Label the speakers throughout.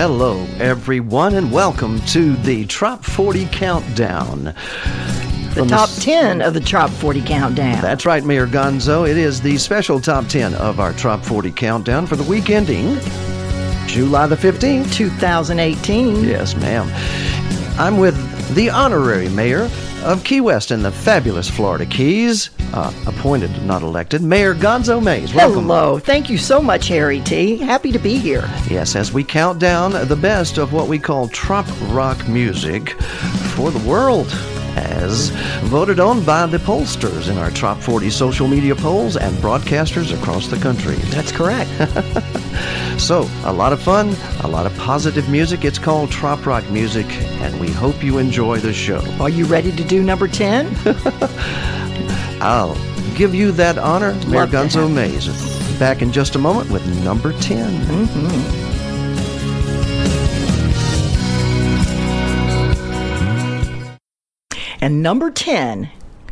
Speaker 1: Hello, everyone, and welcome to the Trop 40 Countdown.
Speaker 2: The top
Speaker 1: s-
Speaker 2: 10 of the Trop 40 Countdown.
Speaker 1: That's right, Mayor Gonzo. It is the special top 10 of our Trop 40 Countdown for the week ending July the 15th.
Speaker 2: 2018.
Speaker 1: Yes, ma'am. I'm with the honorary mayor of Key West in the fabulous Florida Keys, uh, appointed, not elected, Mayor Gonzo Mays. Welcome.
Speaker 2: Hello. Thank you so much, Harry T. Happy to be here.
Speaker 1: Yes, as we count down the best of what we call trop rock music for the world, as voted on by the pollsters in our Trop 40 social media polls and broadcasters across the country.
Speaker 2: That's correct.
Speaker 1: So, a lot of fun, a lot of positive music. It's called Trop Rock Music, and we hope you enjoy the show.
Speaker 2: Are you ready to do number 10?
Speaker 1: I'll give you that honor, Mayor
Speaker 2: Love to
Speaker 1: Gonzo
Speaker 2: have
Speaker 1: Mays. Back in just a moment with number 10. Mm-hmm.
Speaker 2: and number 10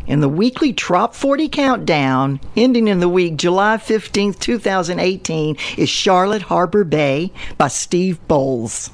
Speaker 2: in the weekly Trop 40 Countdown, ending in the week July 15th, 2018, is Charlotte Harbor Bay by Steve Bowles.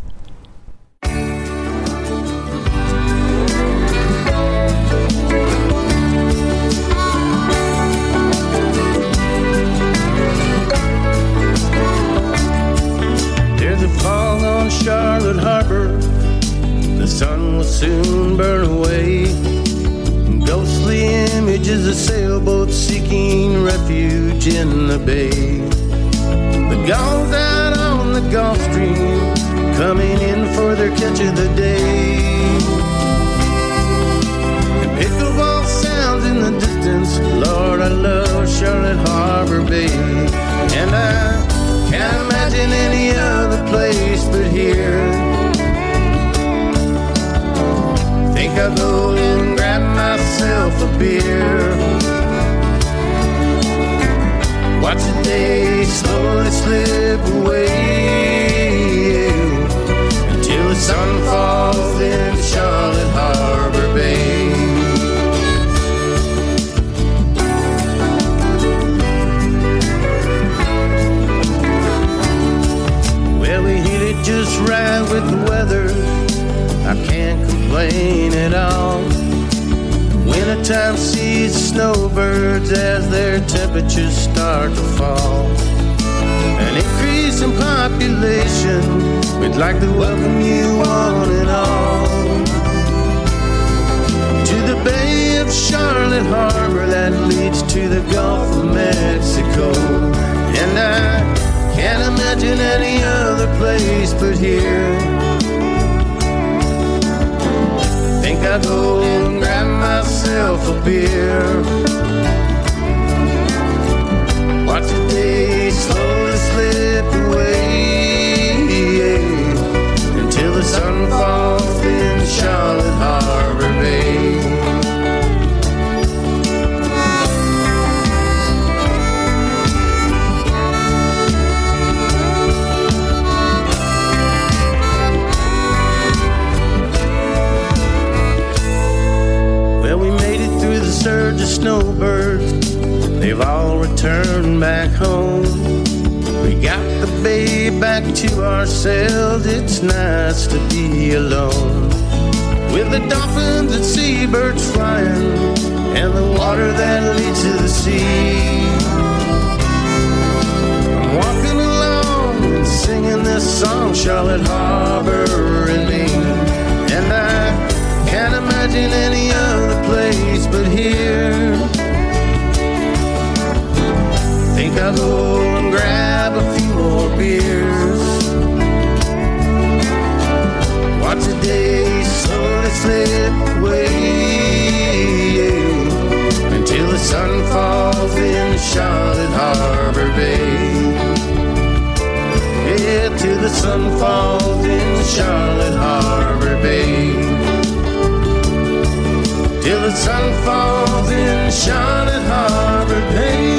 Speaker 3: Charlotte Harbor that leads to the Gulf of Mexico. And I can't imagine any other place but here. Think I'll go and grab myself a beer. Watch the day slowly slip away until the sun falls in Charlotte Harbor the snowbirds. They've all returned back home. We got the bay back to ourselves. It's nice to be alone. With the dolphins and seabirds flying, and the water that leads to the sea. I'm walking along and singing this song, Charlotte Harbor and me. And I any other place but here. Think I'll go and grab a few more beers. Watch the day slowly slip away until the sun falls in Charlotte Harbor Bay. Yeah, till the sun falls in Charlotte Harbor Bay. Sun falls in Charlotte Harbor Bay.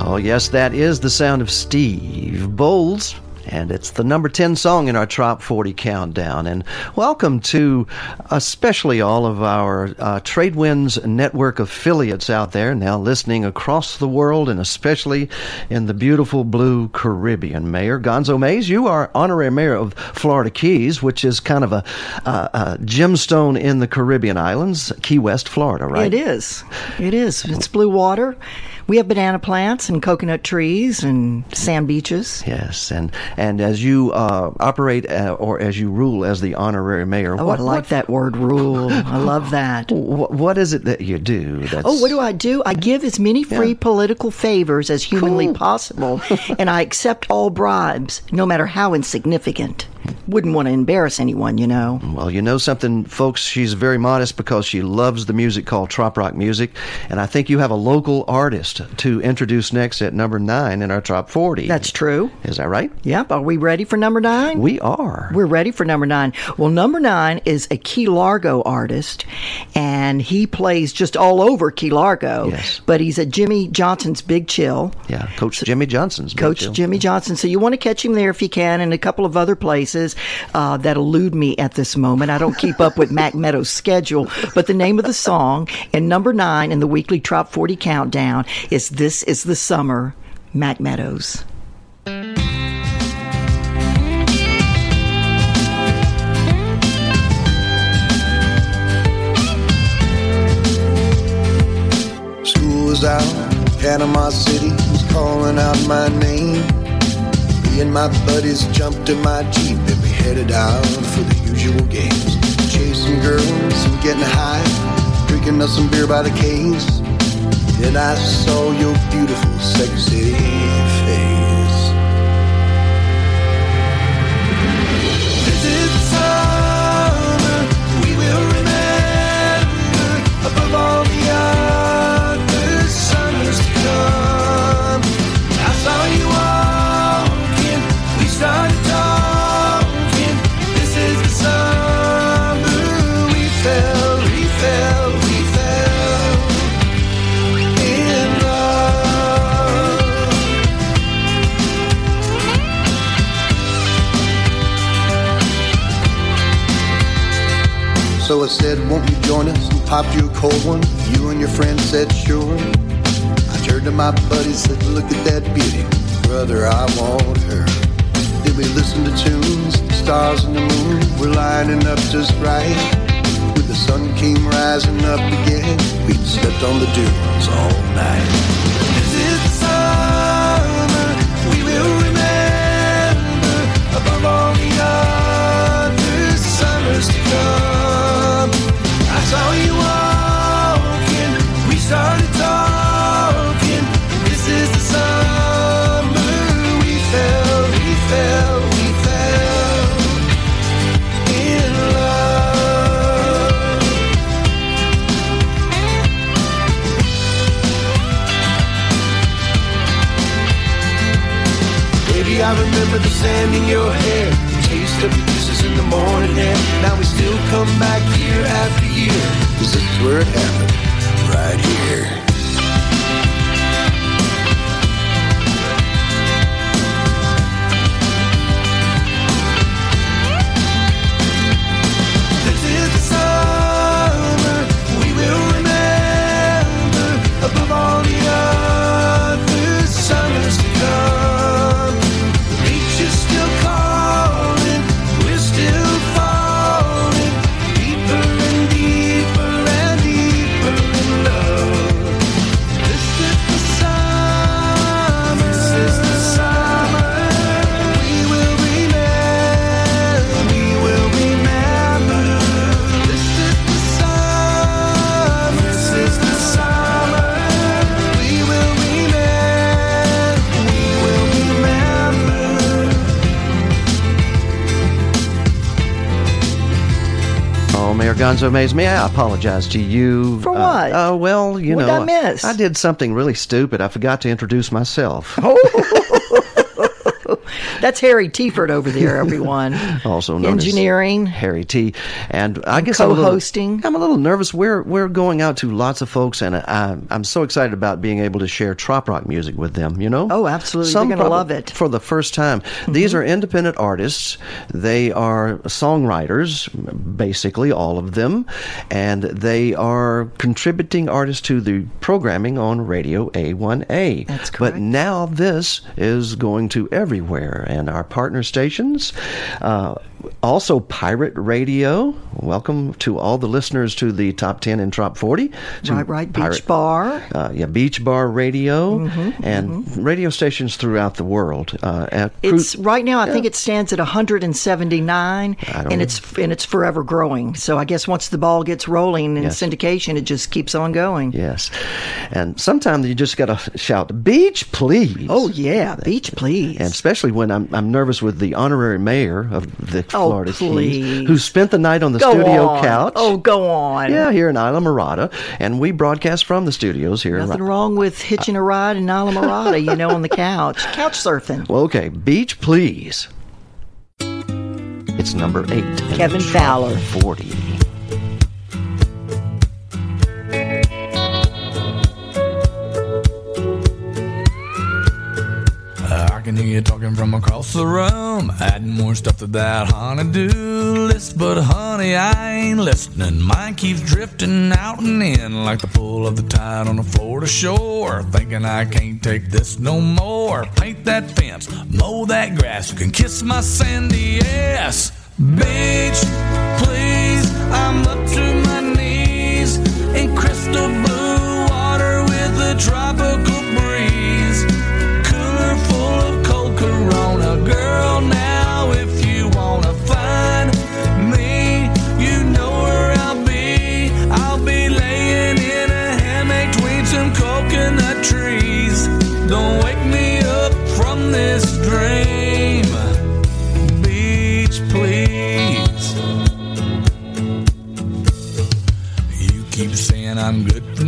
Speaker 1: Oh, yes, that is the sound of Steve Bowles and it's the number 10 song in our Trop 40 countdown. And welcome to especially all of our uh, Tradewinds network affiliates out there now listening across the world and especially in the beautiful blue Caribbean. Mayor Gonzo Mays, you are honorary mayor of Florida Keys, which is kind of a, a, a gemstone in the Caribbean islands, Key West, Florida, right?
Speaker 2: It is. It is. It's blue water. We have banana plants and coconut trees and sand beaches.
Speaker 1: Yes, and and as you uh, operate uh, or as you rule as the honorary mayor,
Speaker 2: oh, what, I like what, that word "rule." I love that.
Speaker 1: What, what is it that you do?
Speaker 2: That's... Oh, what do I do? I give as many free yeah. political favors as humanly cool. possible, and I accept all bribes, no matter how insignificant wouldn't want to embarrass anyone, you know.
Speaker 1: Well, you know something, folks. She's very modest because she loves the music called trop rock music, and I think you have a local artist to introduce next at number nine in our top forty.
Speaker 2: That's true.
Speaker 1: Is that right?
Speaker 2: Yep. Are we ready for number nine?
Speaker 1: We are.
Speaker 2: We're ready for number nine. Well, number nine is a Key Largo artist, and he plays just all over Key Largo.
Speaker 1: Yes.
Speaker 2: But he's at Jimmy Johnson's Big Chill.
Speaker 1: Yeah, Coach Jimmy Johnson's. Big
Speaker 2: Coach
Speaker 1: Chill.
Speaker 2: Jimmy Johnson. So you want to catch him there if you can, and a couple of other places uh, that elude me at this moment. I don't keep up with Mac Meadows' schedule, but the name of the song and number nine in the weekly Trop 40 countdown is This is the Summer, Mac Meadows.
Speaker 4: School was out, Panama City was calling out my name and my buddies jumped in my Jeep and we headed out for the usual games. Chasing girls and getting high, drinking us some beer by the case. Then I saw your beautiful, sexy face. This is summer we will remember above all the other So I said, won't you join us? And popped you a cold one. You and your friend said, sure. I turned to my buddy, and said, look at that beauty. Brother, I want her. Then we listened to tunes, the stars and the moon were lining up just right. When the sun came rising up again, we slept on the dunes all night. Above all the other summers to come. Started talking. This is the summer we fell, we fell, we fell in love. Baby, I remember the sand in your hair, the taste of your kisses in the morning air. Now we still come back year after year. Is where it happened, right here.
Speaker 1: Gonzo Mays, may I apologize to you?
Speaker 2: For
Speaker 1: Uh,
Speaker 2: what?
Speaker 1: Uh, well, you
Speaker 2: What'd
Speaker 1: know,
Speaker 2: I?
Speaker 1: I did something really stupid. I forgot to introduce myself.
Speaker 2: That's Harry Tiefert over there, everyone.
Speaker 1: also known
Speaker 2: engineering,
Speaker 1: as Harry T. And I guess I'm a,
Speaker 2: co-hosting.
Speaker 1: little, I'm a little nervous. We're we're going out to lots of folks, and I, I'm so excited about being able to share trop rock music with them. You know?
Speaker 2: Oh, absolutely.
Speaker 1: Some
Speaker 2: They're going to love it.
Speaker 1: for the first time. These mm-hmm. are independent artists. They are songwriters, basically all of them, and they are contributing artists to the programming on Radio A1A.
Speaker 2: That's
Speaker 1: But now this is going to everywhere, and our partner stations, uh, also Pirate Radio. Welcome to all the listeners to the Top 10 and Top 40. to
Speaker 2: Right, right. Beach Bar.
Speaker 1: uh, yeah, Beach Bar Radio,
Speaker 2: Mm-hmm,
Speaker 1: and radio stations throughout the world. Uh, at cru-
Speaker 2: It's right now. I think it stands at 179, and
Speaker 1: know.
Speaker 2: it's and it's forever growing. So I guess once the ball gets rolling in
Speaker 1: Yes.
Speaker 2: syndication, it just keeps on going.
Speaker 1: yes, and sometimes you just got to shout "Beach, please!"
Speaker 2: Oh yeah, beach, please.
Speaker 1: and especially when I'm I'm nervous with the honorary mayor of the
Speaker 2: oh,
Speaker 1: Florida
Speaker 2: please.
Speaker 1: Keys, who spent the night on the
Speaker 2: go
Speaker 1: studio
Speaker 2: on.
Speaker 1: couch.
Speaker 2: Oh, go on.
Speaker 1: Yeah, here in Islamorada. And we broadcast from the studios here.
Speaker 2: Nothing wrong with hitching a ride in Islamorada, you know, on the couch. Couch surfing.
Speaker 1: Well, okay. Beach, please. It's number eight.
Speaker 2: Kevin Fowler.
Speaker 5: 40. Can hear you talking from across the room, adding more stuff to that honey-do list. But honey, I ain't listening. Mine keeps drifting out and in like the pull of the tide on a Florida shore. Thinking I can't take this no more. Paint that fence, mow that grass. You can kiss my sandy ass, beach, please. I'm up to my knees in crystal blue water with a tropical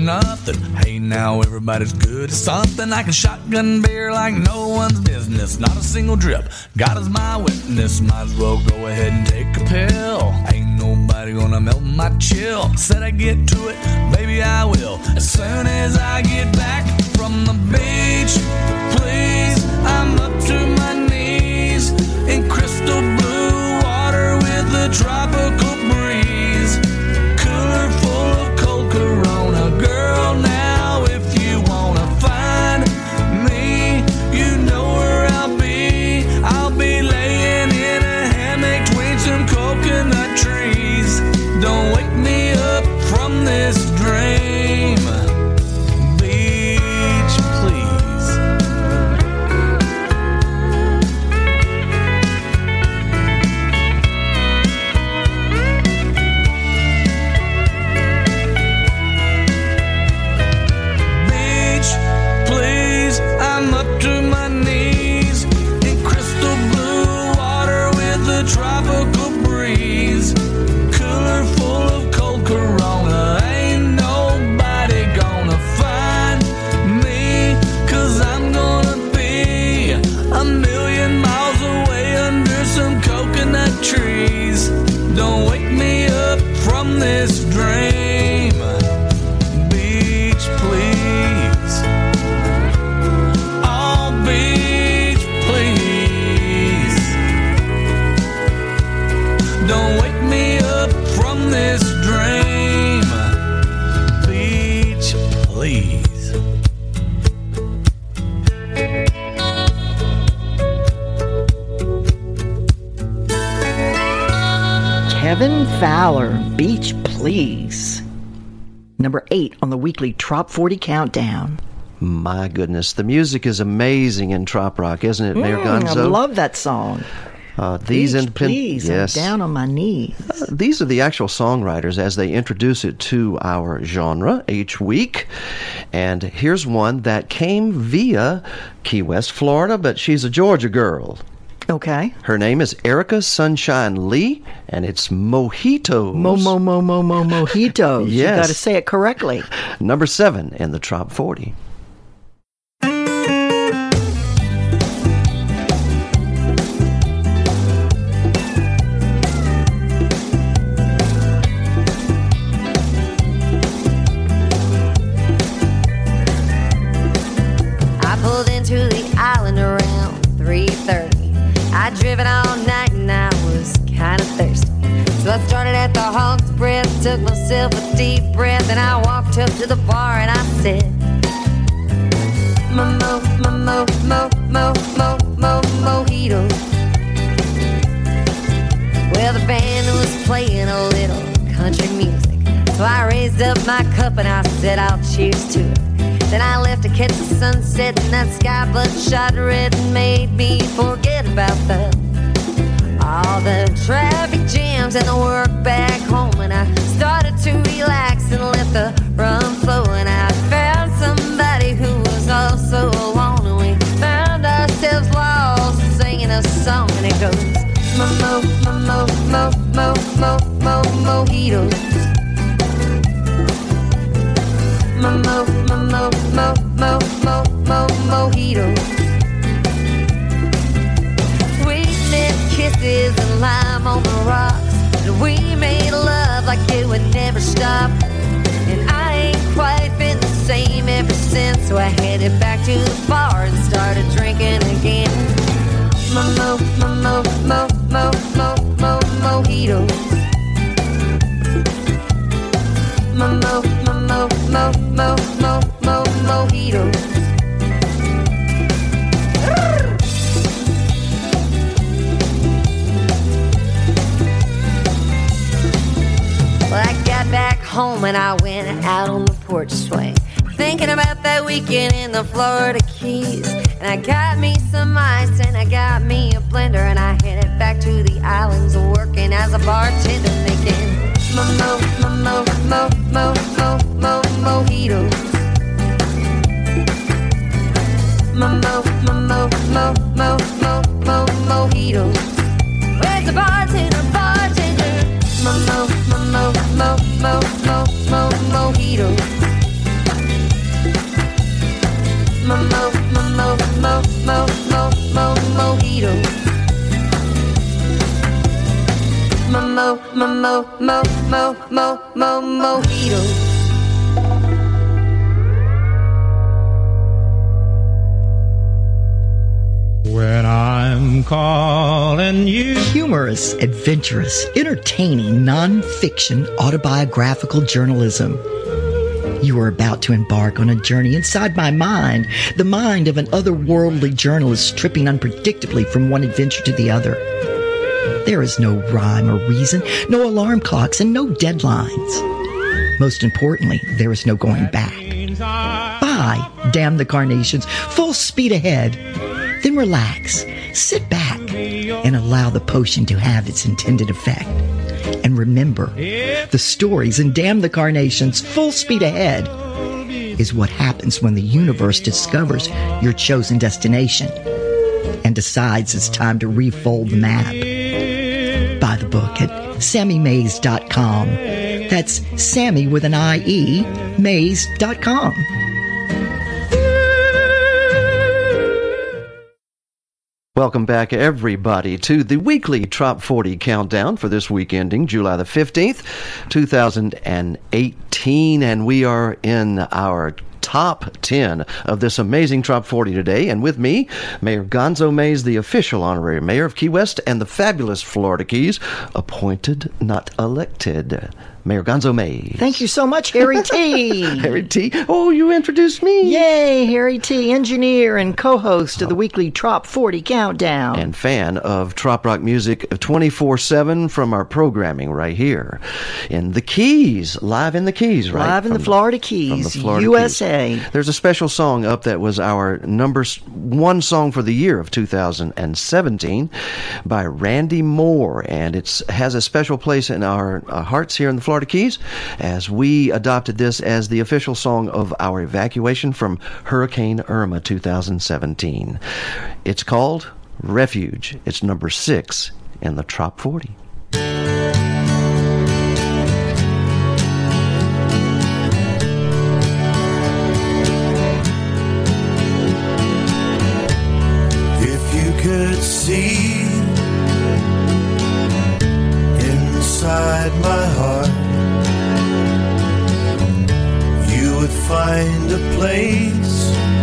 Speaker 5: nothing. Hey, now everybody's good at something. I can shotgun beer like no one's business. Not a single drip. God is my witness. Might as well go ahead and take a pill. Ain't nobody gonna melt my chill. Said I get to it, baby I will. As soon as I get back from the beach, please. I'm up to my knees in crystal blue water with a tropical
Speaker 2: Fowler, Beach Please. Number eight on the weekly Trop 40 Countdown.
Speaker 1: My goodness, the music is amazing in trop rock, isn't it, Mayor
Speaker 2: Mm, I love that song.
Speaker 1: uh, these
Speaker 2: Beach
Speaker 1: independent,
Speaker 2: Please,
Speaker 1: yes,
Speaker 2: I'm down on my knees.
Speaker 1: these are the actual songwriters as they introduce it to our genre each week. And here's one that came via Key West, Florida, but she's a Georgia girl.
Speaker 2: Okay.
Speaker 1: Her name is Erica Sunshine Lee, and it's Mojitos.
Speaker 2: Mo mo mo mo mo mojitos. You
Speaker 1: Yes.
Speaker 2: got to say it correctly.
Speaker 1: Number seven in the Trop 40.
Speaker 6: took myself a deep breath and I walked up to the bar and I said, Mo, mo, mo, mo, mo, mo, mo, mojito. Well, the band was playing a little country music. So I raised up my cup and I said, I'll cheers to it. Then I left to catch the sunset and that sky bloodshot red and made me forget about the all the traffic jams and the work back home. And I started to relax and let the rum flow. And I found somebody who was also alone. And we found ourselves lost singing a song. And it goes, mo, mo, mo, mo, mo, mo, mo, mo, mojitos. Mo, mo, mo, mo, mo, mo, mo, mo, mojitos. oysters and lime on the rocks. And we made love like it would never stop. And I ain't quite been the same ever since. So I headed back to the bar and started drinking again. Mo mo mo mo mo mo mo mojitos. Mo mo mo mo mo mo mo mojitos. Home and I went out on the porch swing, thinking about that weekend in the Florida Keys. And I got me some ice and I got me a blender and I headed back to the islands, working as a bartender, mo mo mo mo mo mo mo mo mo mo mo mo mojito.
Speaker 3: When I'm calling you.
Speaker 2: Humorous, adventurous, entertaining, non-fiction autobiographical journalism. You are about to embark on a journey inside my mind, the mind of an otherworldly journalist tripping unpredictably from one adventure to the other. There is no rhyme or reason, no alarm clocks, and no deadlines. Most importantly, there is no going back. Bye, damn the carnations, full speed ahead. Then relax, sit back, and allow the potion to have its intended effect. And remember, the stories in Damn the Carnations, Full Speed Ahead, is what happens when the universe discovers your chosen destination and decides it's time to refold the map. Buy the book at sammymays.com. That's Sammy with an I-E, maze.com.
Speaker 1: Welcome back, everybody, to the weekly Trop 40 countdown for this week ending July the 15th, 2018. And we are in our top 10 of this amazing Trop 40 today. And with me, Mayor Gonzo Mays, the official honorary mayor of Key West and the fabulous Florida Keys, appointed, not elected. Mayor Gonzo May.
Speaker 2: Thank you so much, Harry T.
Speaker 1: Harry T. Oh, you introduced me.
Speaker 2: Yay, Harry T, engineer and co-host of the weekly Trop 40 Countdown.
Speaker 1: And fan of Trop Rock music 24-7 from our programming right here in the Keys, live in the Keys, right?
Speaker 2: Live in
Speaker 1: From
Speaker 2: the Florida Keys,
Speaker 1: the Florida
Speaker 2: USA.
Speaker 1: Keys. There's a special song up that was our number one song for the year of 2017 by Randy Moore, and it has a special place in our uh, hearts here in the Florida Keys as we adopted this as the official song of our evacuation from Hurricane Irma 2017. It's called Refuge. It's number six in the Trop 40.
Speaker 3: Find a place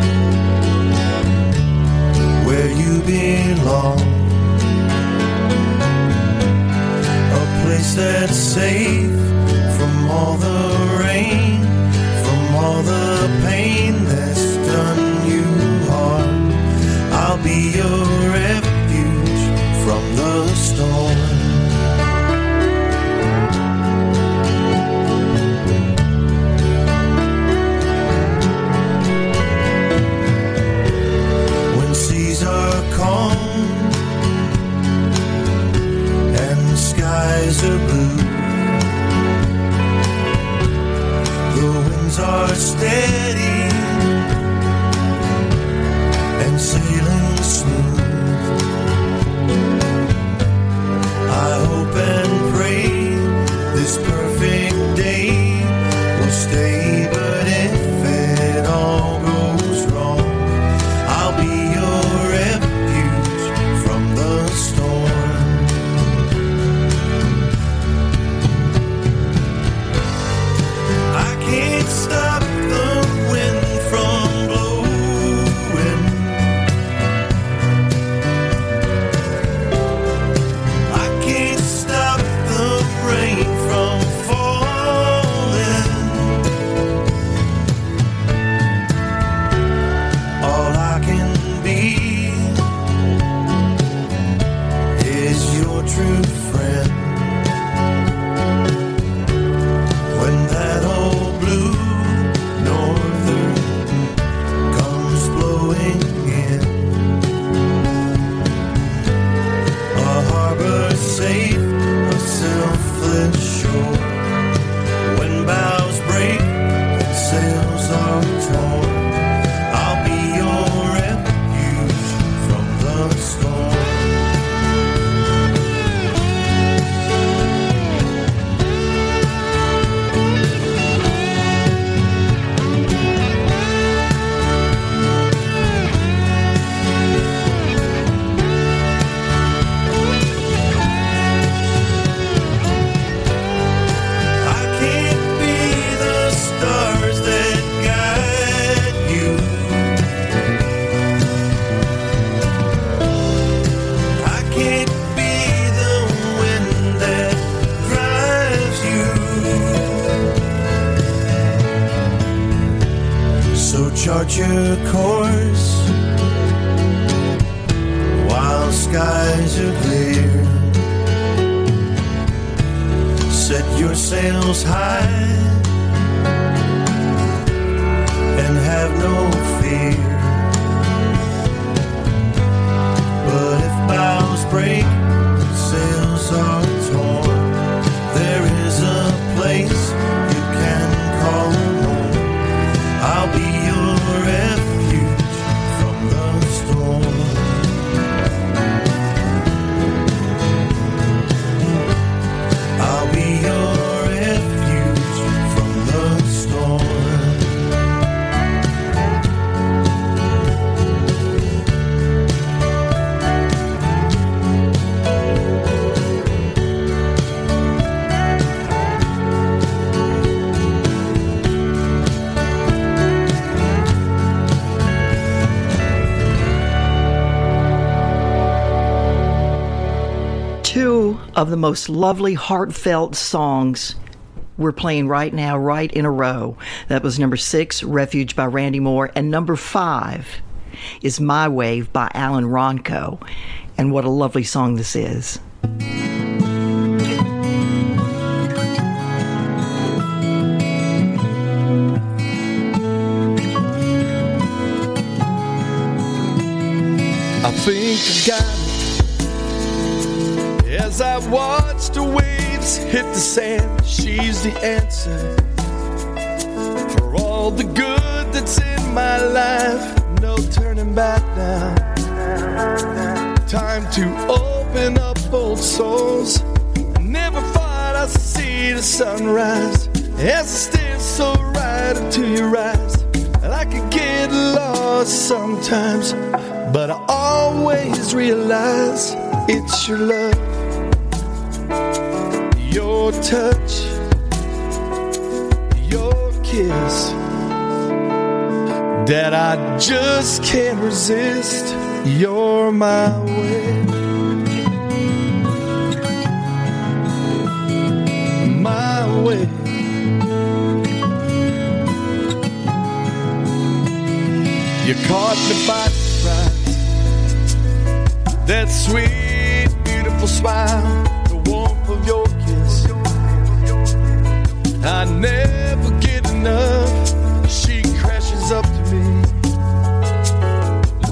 Speaker 2: of the most lovely, heartfelt songs we're playing right now, right in a row. That was number six, Refuge by Randy Moore, and number five is My Wave by Alan Ronco. And what a lovely song this is.
Speaker 7: It. As I watch the waves hit the sand, she's the answer for all the good that's in my life. No turning back now. Time to open up old souls. Never thought I'd see the sunrise. As I stare so right into your eyes, I could get lost sometimes. But I always realize it's your love, your touch, your kiss that I just can't resist. You're my way, my way. You caught me by surprise. That sweet, beautiful smile, the warmth of your. I never get enough. She crashes up to me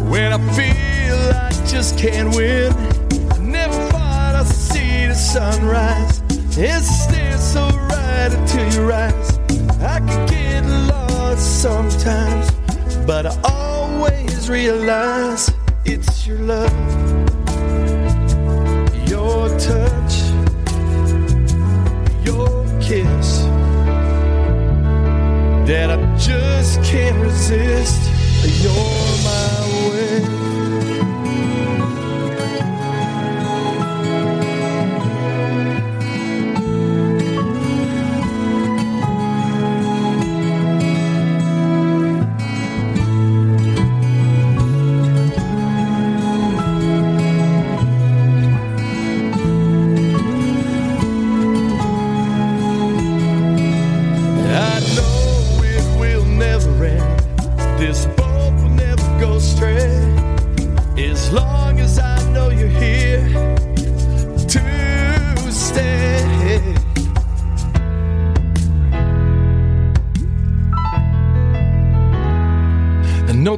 Speaker 7: when I feel I just can't win. I never thought I'd see the sunrise. It stares so right into your eyes. I could get lost sometimes, but I always realize it's your love, that I just can't resist. You're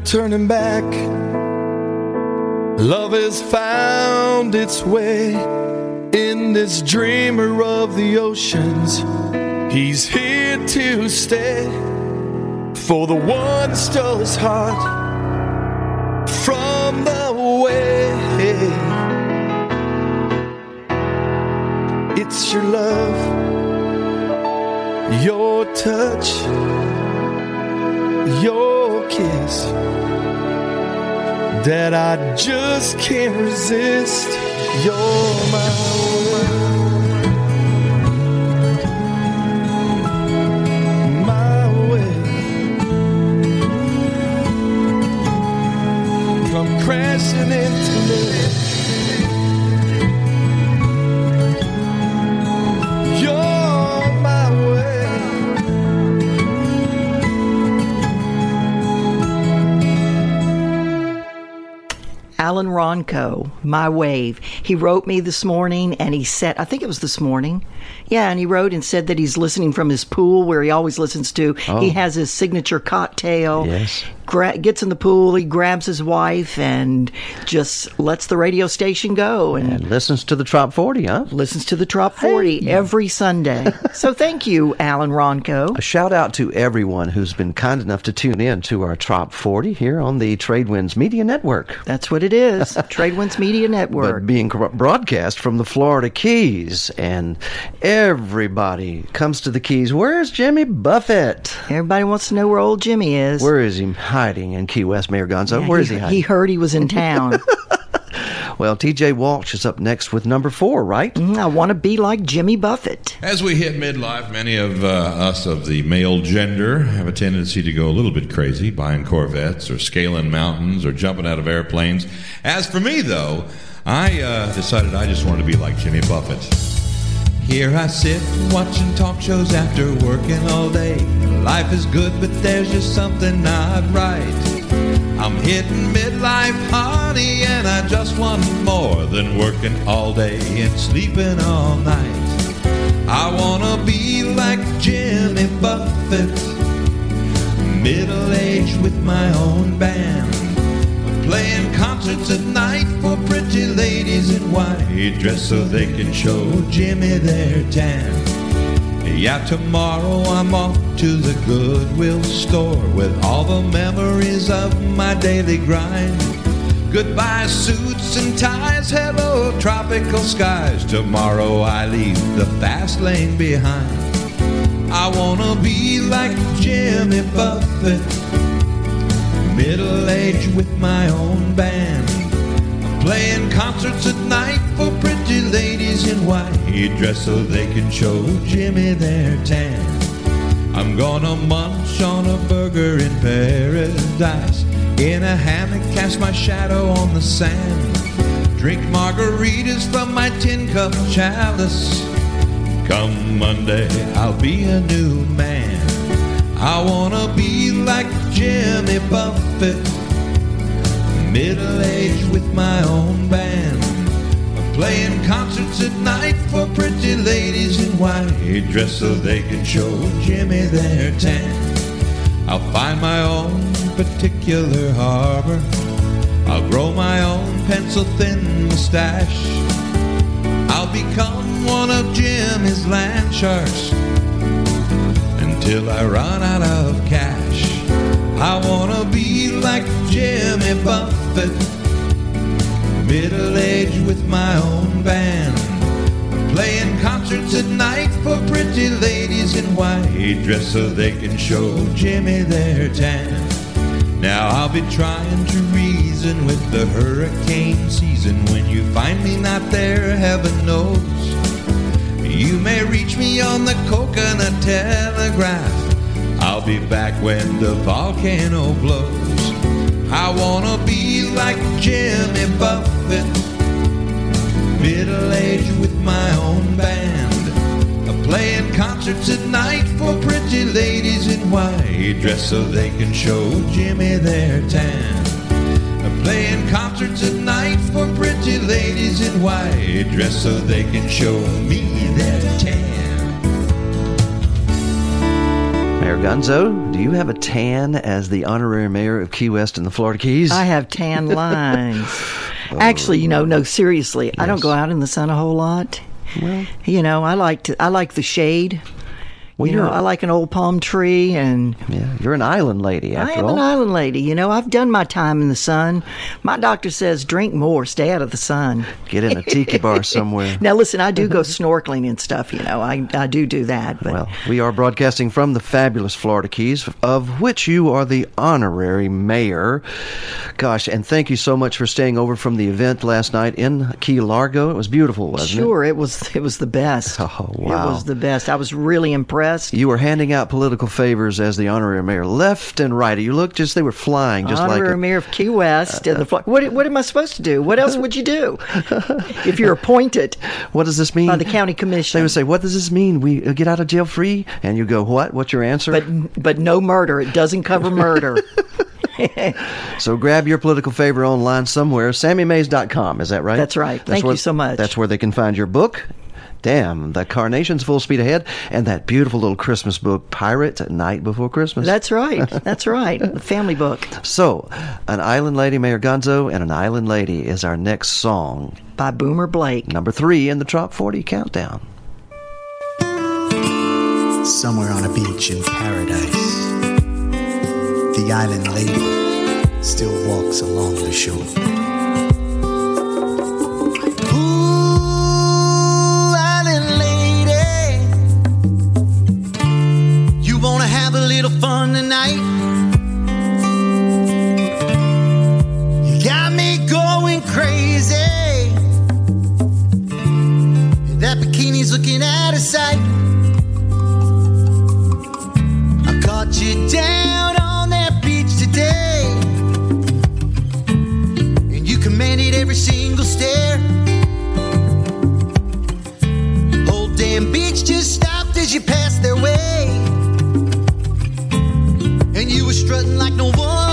Speaker 7: turning back. Love has found its way in this dreamer of the oceans. He's here to stay for the one stole his heart from the way. It's your love, your touch, that I just can't resist. You're my way. my way. Come crashing into me.
Speaker 2: Alan Ronco, My Wave. He wrote me this morning and he said, I think it was this morning. Yeah, and he wrote and said that he's listening from his pool where he always listens to. He oh. has his signature cocktail.
Speaker 1: Yes.
Speaker 2: Gra- gets in the pool, he grabs his wife and just lets the radio station go and,
Speaker 1: And listens to the Trop 40, huh?
Speaker 2: listens to the Trop 40 every Sunday. so thank you, Alan Ronco.
Speaker 1: A shout out to everyone who's been kind enough to tune in to our Trop 40 here on the Tradewinds Media Network.
Speaker 2: That's what it is. Tradewinds Media Network.
Speaker 1: But being cr- broadcast from the Florida Keys, and everybody comes to the Keys. Where's Jimmy Buffett?
Speaker 2: Everybody wants to know where old Jimmy is.
Speaker 1: Where is he hiding in Key West, Mayor Gonzo?
Speaker 2: Yeah,
Speaker 1: Where is he
Speaker 2: He
Speaker 1: hiding?
Speaker 2: heard he was in town.
Speaker 1: well, TJ Walsh is up next with number four, right?
Speaker 2: Mm, I want to be like Jimmy Buffett.
Speaker 8: As we hit midlife, many of uh, us of the male gender have a tendency to go a little bit crazy, buying Corvettes or scaling mountains or jumping out of airplanes. As for me, though, I uh, decided I just wanted to be like Jimmy Buffett. Here I sit watching talk shows after working all day. Life is good, but there's just something not right. I'm hitting midlife, honey, and I just want more than working all day and sleeping all night. I wanna be like Jimmy Buffett, middle aged with my own band, playing concerts at night for pretty ladies in white dress so they can show Jimmy their tan. Yeah, tomorrow I'm off to the Goodwill store with all the memories of my daily grind. Goodbye, suits and ties. Hello, tropical skies. Tomorrow I leave the fast lane behind. I wanna be like Jimmy Buffett, middle aged with my own band. I'm playing concerts at night for pretty ladies in white dress so they can show Jimmy their tan. I'm gonna munch on a burger in paradise. In a hammock, cast my shadow on the sand. Drink margaritas from my tin cup chalice. Come Monday, I'll be a new man. I wanna be like Jimmy Buffett, middle aged with my own band. Playing concerts at night for pretty ladies in white dress so they can show Jimmy their tan. I'll find my own particular harbor. I'll grow my own pencil thin mustache. I'll become one of Jimmy's land sharks until I run out of cash. I wanna be like Jimmy Buffett, middle aged with my own band, playing concerts at night for pretty ladies in white dress so they can show Jimmy their tan. Now I'll be trying to reason with the hurricane season when you find me not there, heaven knows. You may reach me on the coconut telegraph. I'll be back when the volcano blows. I wanna be like Jimmy Buffett, middle aged with my own band, playing concerts at night for pretty ladies in white dress so they can show Jimmy their tan. Playing concerts at night for pretty ladies in white dress so they can show me their tan.
Speaker 1: Mayor Gonzo, do you have a tan as the honorary mayor of Key West and the Florida Keys?
Speaker 2: I have tan lines. Oh, Actually, you know, no, seriously, I don't go out in the sun a whole lot. you know, I like to. I like the shade.
Speaker 1: Well,
Speaker 2: you know, I like an old palm tree, and
Speaker 1: yeah, you're an island lady
Speaker 2: I am
Speaker 1: all.
Speaker 2: an island lady. You know, I've done my time in the sun. My doctor says drink more, stay out of the sun.
Speaker 1: Get in a tiki bar somewhere.
Speaker 2: Now, listen, I do go snorkeling and stuff. You know, I I do do that. But
Speaker 1: Well, we are broadcasting from the fabulous Florida Keys, of which you are the honorary mayor. Gosh, and thank you so much for staying over from the event last night in Key Largo. It was beautiful, wasn't it?
Speaker 2: sure, it was it was the best.
Speaker 1: Oh, wow.
Speaker 2: It was the best. I was really impressed.
Speaker 1: You were handing out political favors as the honorary mayor, left and right. You looked just, they were flying just
Speaker 2: Honorary
Speaker 1: like a,
Speaker 2: mayor of Key West and the what what am I supposed to do? What else would you do if you're appointed
Speaker 1: What does this mean?
Speaker 2: by the county commission?
Speaker 1: They would say, "What does this mean? We uh, get out of jail free?" And you go, "What? What's your answer?"
Speaker 2: but but no murder. It doesn't cover murder.
Speaker 1: So grab your political favor online somewhere. SammyMays.com, is that right?
Speaker 2: That's right. Thank you so much.
Speaker 1: That's where they can find your book. Damn, the Carnation's Full Speed Ahead, and that beautiful little Christmas book, Pirate Night Before Christmas.
Speaker 2: That's right. That's right. The family book
Speaker 1: so, an island lady, Mayor Gonzo, and an island lady is our next song.
Speaker 2: by Boomer Blake.
Speaker 1: Number three in the Top 40 countdown.
Speaker 9: somewhere on a beach in paradise. The island lady still walks along the shore. Little fun tonight? You got me going crazy. That bikini's looking out of sight. I caught you down on that beach today. And you commanded every single stare. Whole damn beach just stopped as you passed their way. You were strutting like no one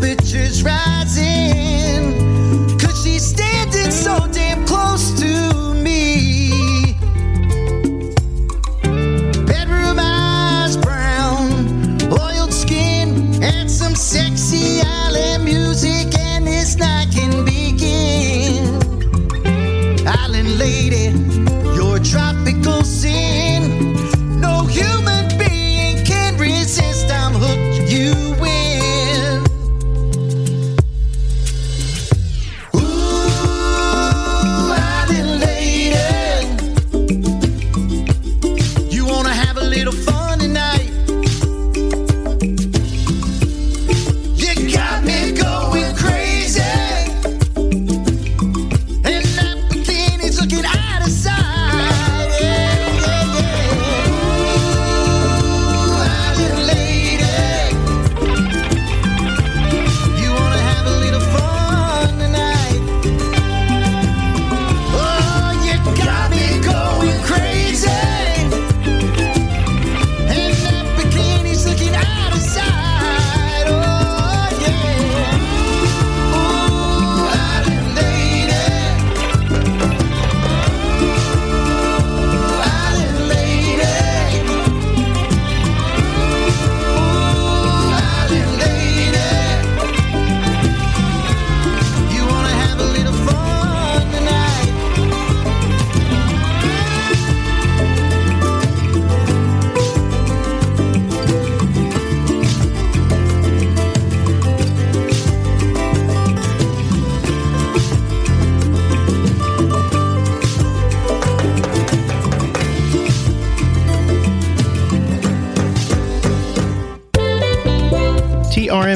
Speaker 9: temperatures rising. Cause she's standing so damn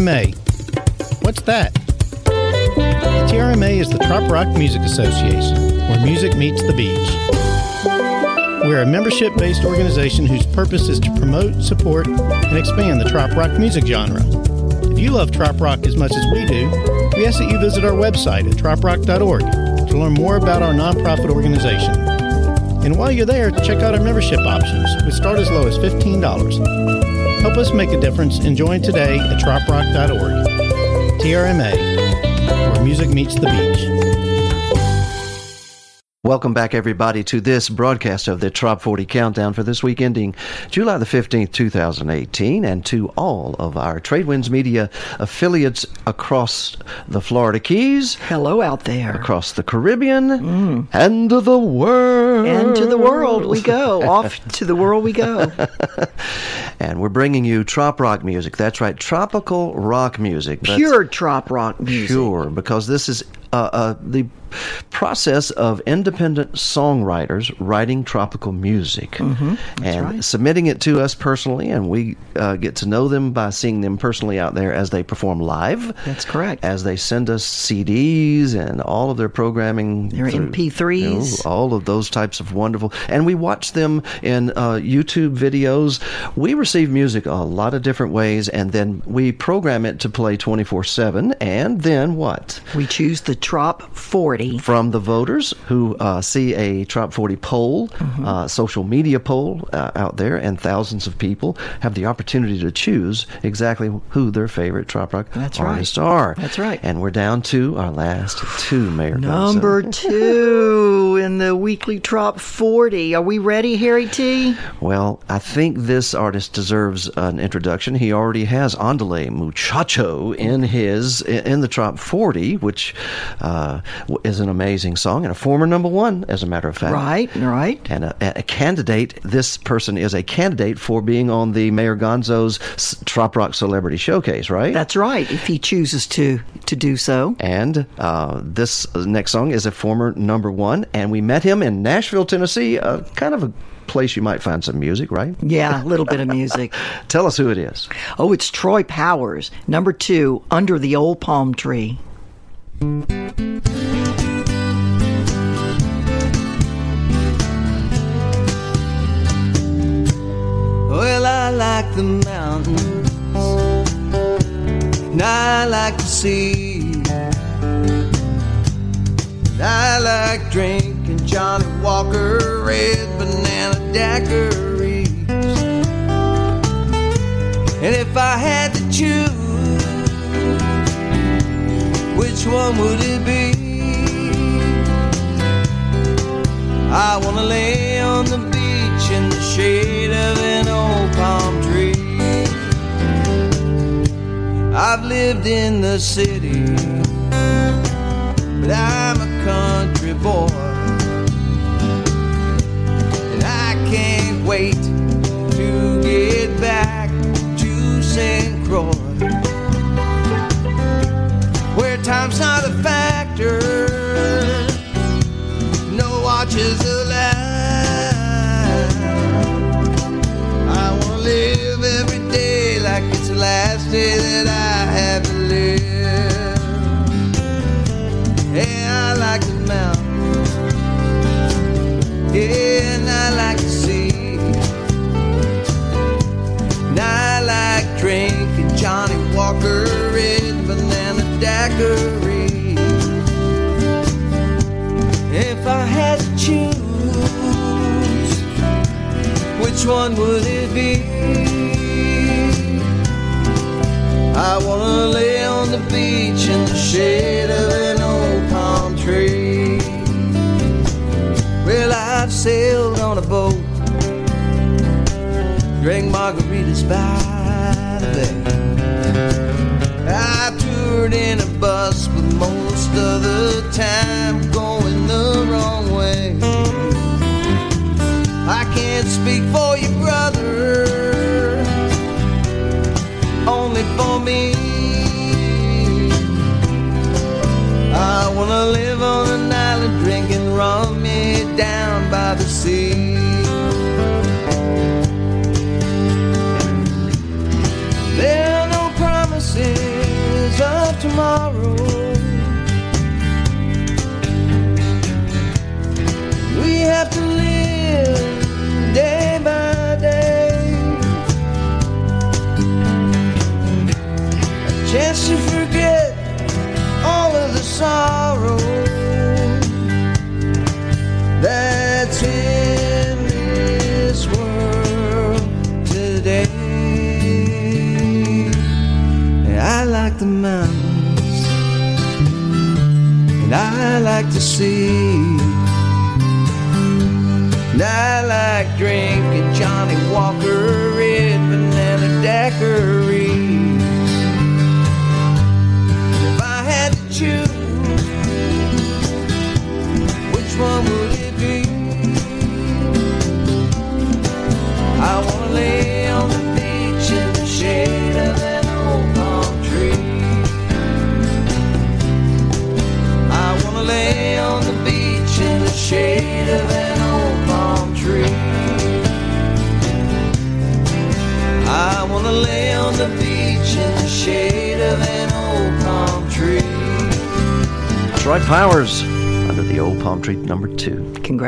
Speaker 10: TRMA. What's that? The TRMA is the Trop Rock Music Association, where music meets the beach. We're a membership based organization whose purpose is to promote, support, and expand the trop rock music genre. If you love trop rock as much as we do, we ask that you visit our website at troprock.org to learn more about our nonprofit organization. And while you're there, check out our membership options, which start as low as $15. Help us make a difference and join today at troprock.org. TRMA, where music meets the beach.
Speaker 1: Welcome back, everybody, to this broadcast of the Trop 40 Countdown for this week ending July the 15th, 2018, and to all of our Tradewinds Media affiliates across the Florida Keys,
Speaker 2: Hello out there.
Speaker 1: across the Caribbean, and to the world.
Speaker 2: And to the world we go. Off to the world we go.
Speaker 1: And we're bringing you trop rock music. That's right, tropical rock music. That's
Speaker 2: Pure trop rock music.
Speaker 1: Pure, because this is uh, uh, the process of independent songwriters writing tropical music and
Speaker 2: right.
Speaker 1: submitting it to us personally, and we uh, get to know them by seeing them personally out there as they perform live.
Speaker 2: That's correct.
Speaker 1: As they send us CDs and all of their programming,
Speaker 2: Their MP3s.
Speaker 1: you know, all of those types of wonderful, and we watch them in uh, YouTube videos. We receive music a lot of different ways, and then we program it to play twenty four seven, and then what?
Speaker 2: We choose the Trop 40.
Speaker 1: from the voters who uh, see a Trop 40 poll,
Speaker 2: Mm-hmm.
Speaker 1: uh, social media poll uh, out there, and thousands of people have the opportunity to choose exactly who their favorite Trop Rock
Speaker 2: That's right.
Speaker 1: artists are.
Speaker 2: That's right.
Speaker 1: And we're down to our last two, Mayor.
Speaker 2: Number two in the weekly Trop 40. Are we ready, Harry T?
Speaker 1: Well, I think this artist deserves an introduction. He already has Andale Muchacho in his in the top 40, which uh, is an amazing song and a former number one, as a matter of fact.
Speaker 2: Right, right.
Speaker 1: And a, a candidate, this person is a candidate for being on the Mayor Gonzo's Trop Rock Celebrity Showcase, right?
Speaker 2: That's right, if he chooses to, to do so.
Speaker 1: and uh, this next song is a former number one, and we met him in Nashville, Tennessee, uh, kind of a place you might find some music, right?
Speaker 2: Yeah, a little bit of music.
Speaker 1: Tell us who it is.
Speaker 2: Oh, it's Troy Powers, number two, Under the Old Palm Tree.
Speaker 3: Well, I like the mountains, and I like the sea. And I like drinking Johnnie Walker red banana daiquiris. And if I had one would it be? I wanna lay on the beach in the shade of an old palm tree. I've lived in the city, but I'm a country boy. And I can't wait time's not a factor no watches allowed. I wanna live every day like it's the last day that I have to live. Yeah, I like the mountains. Yeah, and I like the sea. And I like drinking Johnnie Walker red banana daiquiri. Which one would it be? I wanna lay on the beach in the shade of an old palm tree. Well, I've sailed on a boat, drank margaritas by the bay. I toured in a bus, but most of the time going the wrong can't speak for you, brother, only for me. I wanna live on an island drinking rum down by the sea. Sorrow that's in this world today. And I like the mountains, and I like the sea. And I like drinking Johnnie Walker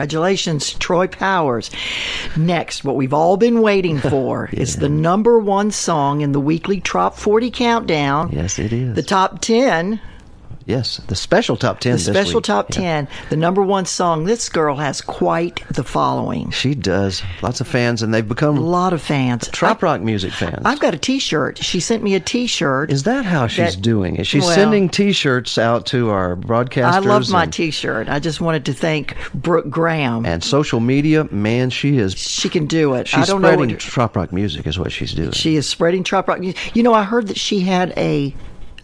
Speaker 2: Congratulations, Troy Powers. Next, what we've all been waiting for is the number one song in the weekly Top 40 countdown.
Speaker 1: Yes, it is.
Speaker 2: The top 10,
Speaker 1: yes, the special top ten.
Speaker 2: the
Speaker 1: this
Speaker 2: special
Speaker 1: week.
Speaker 2: top
Speaker 1: Yeah.
Speaker 2: 10, the number one song. This girl has quite the following.
Speaker 1: She does. Lots of fans, and they've become A
Speaker 2: lot of fans.
Speaker 1: trop
Speaker 2: I-
Speaker 1: rock music fans.
Speaker 2: I've got a T-shirt. She sent me a T-shirt.
Speaker 1: Is that how she's
Speaker 2: that-
Speaker 1: doing it? She's
Speaker 2: well-
Speaker 1: sending T-shirts out to our broadcasters.
Speaker 2: I love my
Speaker 1: and,
Speaker 2: T-shirt. I just wanted to thank Brooke Graham.
Speaker 1: and social media. Man, she is.
Speaker 2: she can do it.
Speaker 1: She's
Speaker 2: I don't
Speaker 1: spreading trop rock music is what she's doing.
Speaker 2: she is spreading trop rock music. You know, I heard that she had a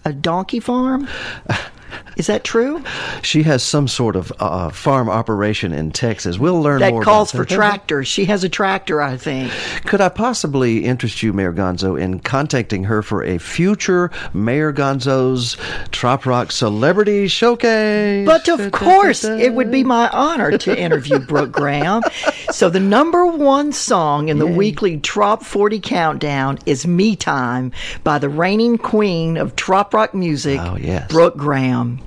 Speaker 2: a donkey farm. Is that true?
Speaker 1: She has some sort of uh, farm operation in Texas. We'll learn about
Speaker 2: That
Speaker 1: more.
Speaker 2: calls
Speaker 1: about
Speaker 2: for tractors. She has a tractor, I think.
Speaker 1: Could I possibly interest you, Mayor Gonzo, in contacting her for a future Mayor Gonzo's Trop Rock Celebrity Showcase?
Speaker 2: But of course, it would be my honor to interview Brooke Graham. So the number one song in the weekly Trop 40 countdown is "Me Time" by the reigning queen of trop rock music,
Speaker 1: Oh, yes.
Speaker 2: Brooke Graham.
Speaker 11: Rolling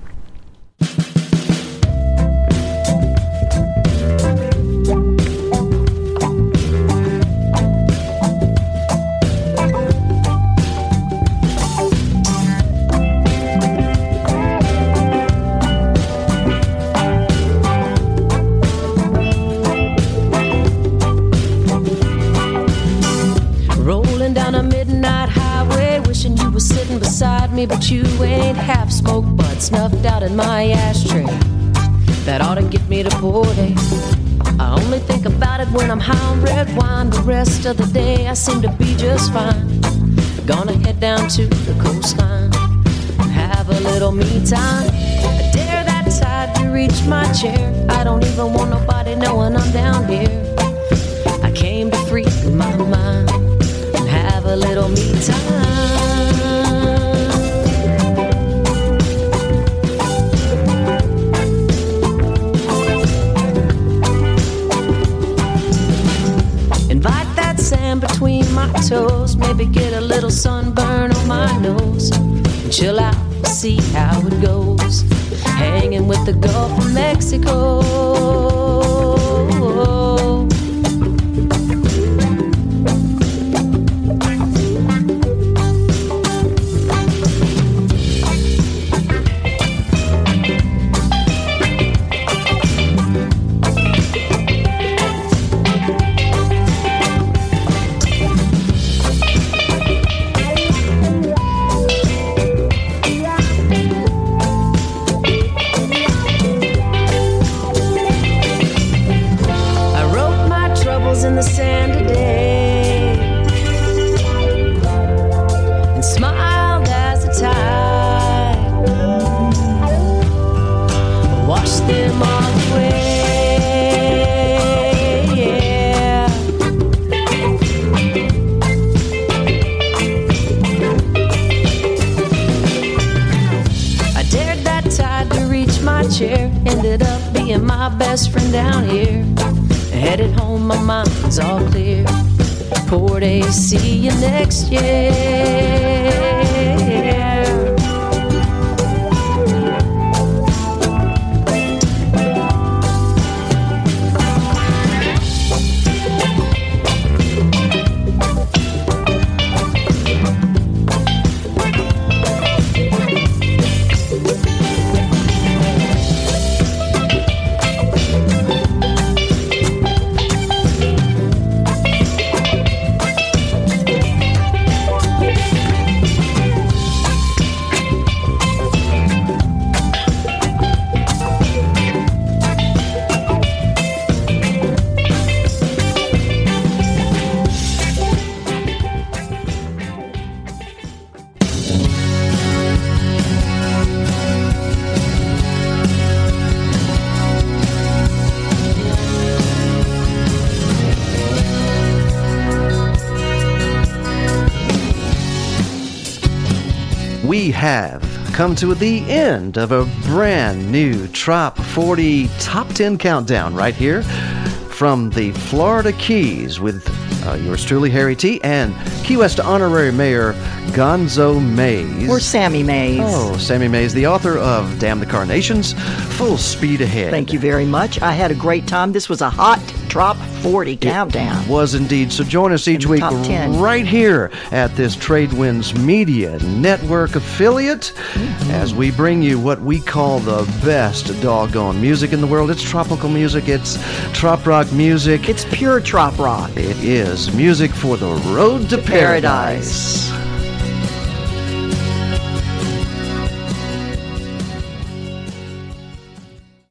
Speaker 11: down a midnight highway, wishing you were sitting beside me, but you ain't half smoked but snuffed out in my ashtray. That ought to get me to Port I only think about it when I'm high on red wine. The rest of the day I seem to be just fine. Gonna head down to the coastline have a little me time. I dare that tide to reach my chair. I don't even want nobody knowing I'm down here. Toes, maybe get a little sunburn on my nose, chill out, see how it goes. Hanging with the Gulf of Mexico.
Speaker 1: Come to the end of a brand new Trop 40 Top 10 countdown right here from the Florida Keys with uh, yours truly, Harry T., and Key West Honorary Mayor Gonzo Mays.
Speaker 2: Or Sammy Mays.
Speaker 1: Oh, Sammy Mays, the author of Damn the Carnations, Full Speed Ahead.
Speaker 2: Thank you very much. I had a great time. This was a hot 40 countdown.
Speaker 1: Was indeed. So join us each week right here at this Tradewinds Media Network affiliate
Speaker 2: Mm-hmm.
Speaker 1: as we bring you what we call the best doggone music in the world. It's tropical music, it's trop rock music.
Speaker 2: It's pure Trop Rock.
Speaker 1: It is music for the road to,
Speaker 2: paradise.
Speaker 1: paradise.